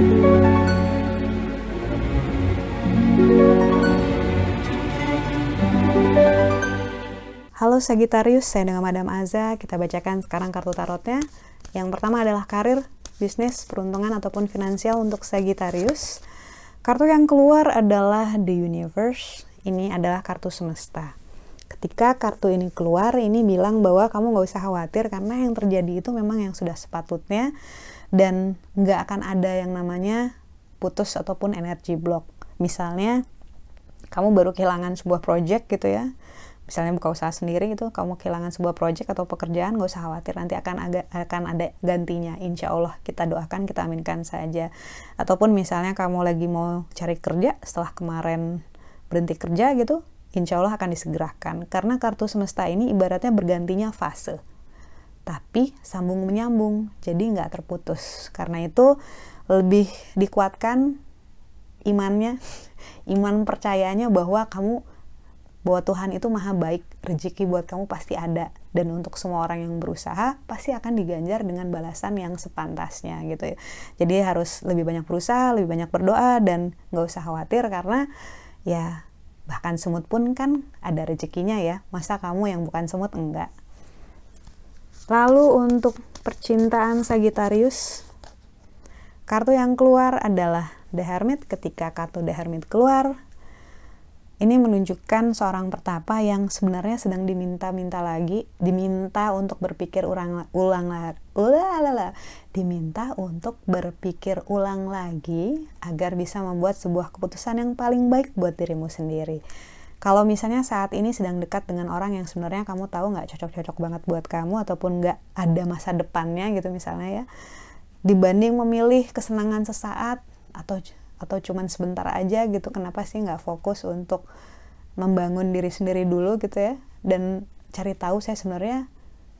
Halo Sagittarius, saya dengan Madam Aza. Kita bacakan sekarang kartu tarotnya. Yang pertama adalah karir, bisnis, peruntungan ataupun finansial untuk Sagittarius. Kartu yang keluar adalah The Universe. Ini adalah kartu semesta. Ketika kartu ini keluar, ini bilang bahwa kamu nggak usah khawatir karena yang terjadi itu memang yang sudah sepatutnya dan nggak akan ada yang namanya putus ataupun energi block. Misalnya, kamu baru kehilangan sebuah project gitu ya, misalnya buka usaha sendiri itu kamu kehilangan sebuah project atau pekerjaan gak usah khawatir nanti akan ada akan ada gantinya insya Allah kita doakan kita aminkan saja ataupun misalnya kamu lagi mau cari kerja setelah kemarin berhenti kerja gitu insya Allah akan disegerakan karena kartu semesta ini ibaratnya bergantinya fase tapi sambung menyambung jadi nggak terputus karena itu lebih dikuatkan imannya iman percayanya bahwa kamu bahwa Tuhan itu maha baik, rezeki buat kamu pasti ada. Dan untuk semua orang yang berusaha, pasti akan diganjar dengan balasan yang sepantasnya gitu ya. Jadi harus lebih banyak berusaha, lebih banyak berdoa, dan nggak usah khawatir karena ya bahkan semut pun kan ada rezekinya ya. Masa kamu yang bukan semut enggak. Lalu untuk percintaan Sagittarius, kartu yang keluar adalah The Hermit. Ketika kartu The Hermit keluar, ini menunjukkan seorang pertapa yang sebenarnya sedang diminta-minta lagi, diminta untuk berpikir ulang ulang ulalala, diminta untuk berpikir ulang lagi agar bisa membuat sebuah keputusan yang paling baik buat dirimu sendiri. Kalau misalnya saat ini sedang dekat dengan orang yang sebenarnya kamu tahu nggak cocok-cocok banget buat kamu ataupun nggak ada masa depannya gitu misalnya ya, dibanding memilih kesenangan sesaat atau atau cuman sebentar aja gitu kenapa sih nggak fokus untuk membangun diri sendiri dulu gitu ya? Dan cari tahu saya sebenarnya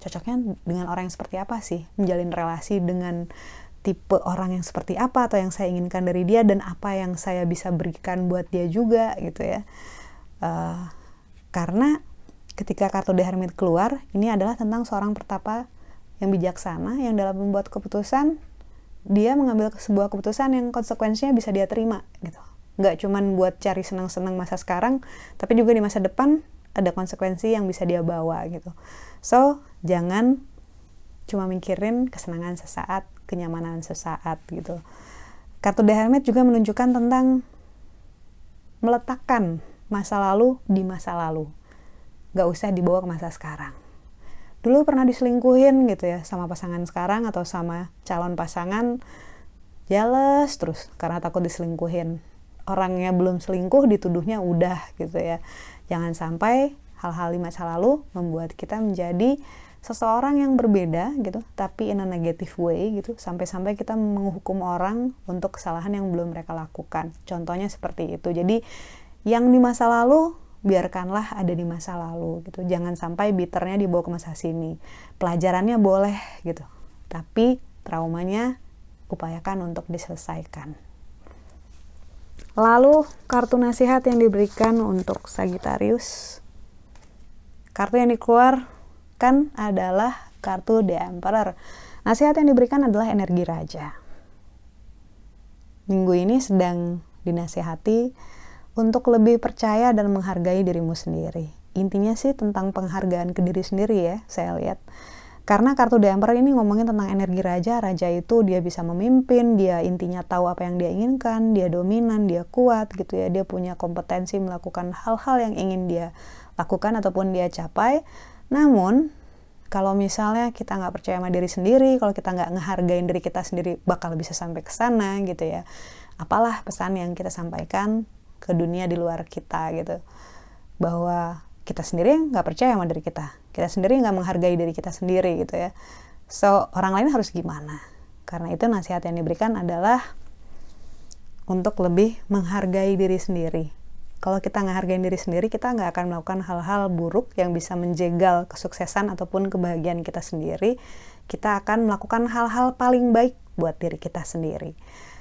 cocoknya dengan orang yang seperti apa sih? Menjalin relasi dengan tipe orang yang seperti apa atau yang saya inginkan dari dia dan apa yang saya bisa berikan buat dia juga gitu ya. Uh, karena ketika kartu The Hermit keluar ini adalah tentang seorang pertapa yang bijaksana yang dalam membuat keputusan dia mengambil sebuah keputusan yang konsekuensinya bisa dia terima gitu. Nggak cuman buat cari senang-senang masa sekarang tapi juga di masa depan ada konsekuensi yang bisa dia bawa gitu. So jangan cuma mikirin kesenangan sesaat kenyamanan sesaat gitu. Kartu The Hermit juga menunjukkan tentang meletakkan masa lalu di masa lalu. Nggak usah dibawa ke masa sekarang dulu pernah diselingkuhin gitu ya sama pasangan sekarang atau sama calon pasangan jealous terus karena takut diselingkuhin. Orangnya belum selingkuh dituduhnya udah gitu ya. Jangan sampai hal-hal di masa lalu membuat kita menjadi seseorang yang berbeda gitu tapi in a negative way gitu. Sampai-sampai kita menghukum orang untuk kesalahan yang belum mereka lakukan. Contohnya seperti itu. Jadi yang di masa lalu biarkanlah ada di masa lalu gitu. Jangan sampai bitternya dibawa ke masa sini. Pelajarannya boleh gitu. Tapi traumanya upayakan untuk diselesaikan. Lalu kartu nasihat yang diberikan untuk Sagittarius. Kartu yang dikeluarkan adalah kartu The Emperor. Nasihat yang diberikan adalah energi raja. Minggu ini sedang dinasihati untuk lebih percaya dan menghargai dirimu sendiri. Intinya sih tentang penghargaan ke diri sendiri ya, saya lihat. Karena kartu The Emperor ini ngomongin tentang energi raja, raja itu dia bisa memimpin, dia intinya tahu apa yang dia inginkan, dia dominan, dia kuat gitu ya, dia punya kompetensi melakukan hal-hal yang ingin dia lakukan ataupun dia capai. Namun, kalau misalnya kita nggak percaya sama diri sendiri, kalau kita nggak ngehargain diri kita sendiri bakal bisa sampai ke sana gitu ya. Apalah pesan yang kita sampaikan ke dunia di luar kita gitu. Bahwa kita sendiri nggak percaya sama diri kita. Kita sendiri nggak menghargai diri kita sendiri gitu ya. So orang lain harus gimana? Karena itu nasihat yang diberikan adalah untuk lebih menghargai diri sendiri. Kalau kita nggak hargai diri sendiri kita nggak akan melakukan hal-hal buruk yang bisa menjegal kesuksesan ataupun kebahagiaan kita sendiri. Kita akan melakukan hal-hal paling baik buat diri kita sendiri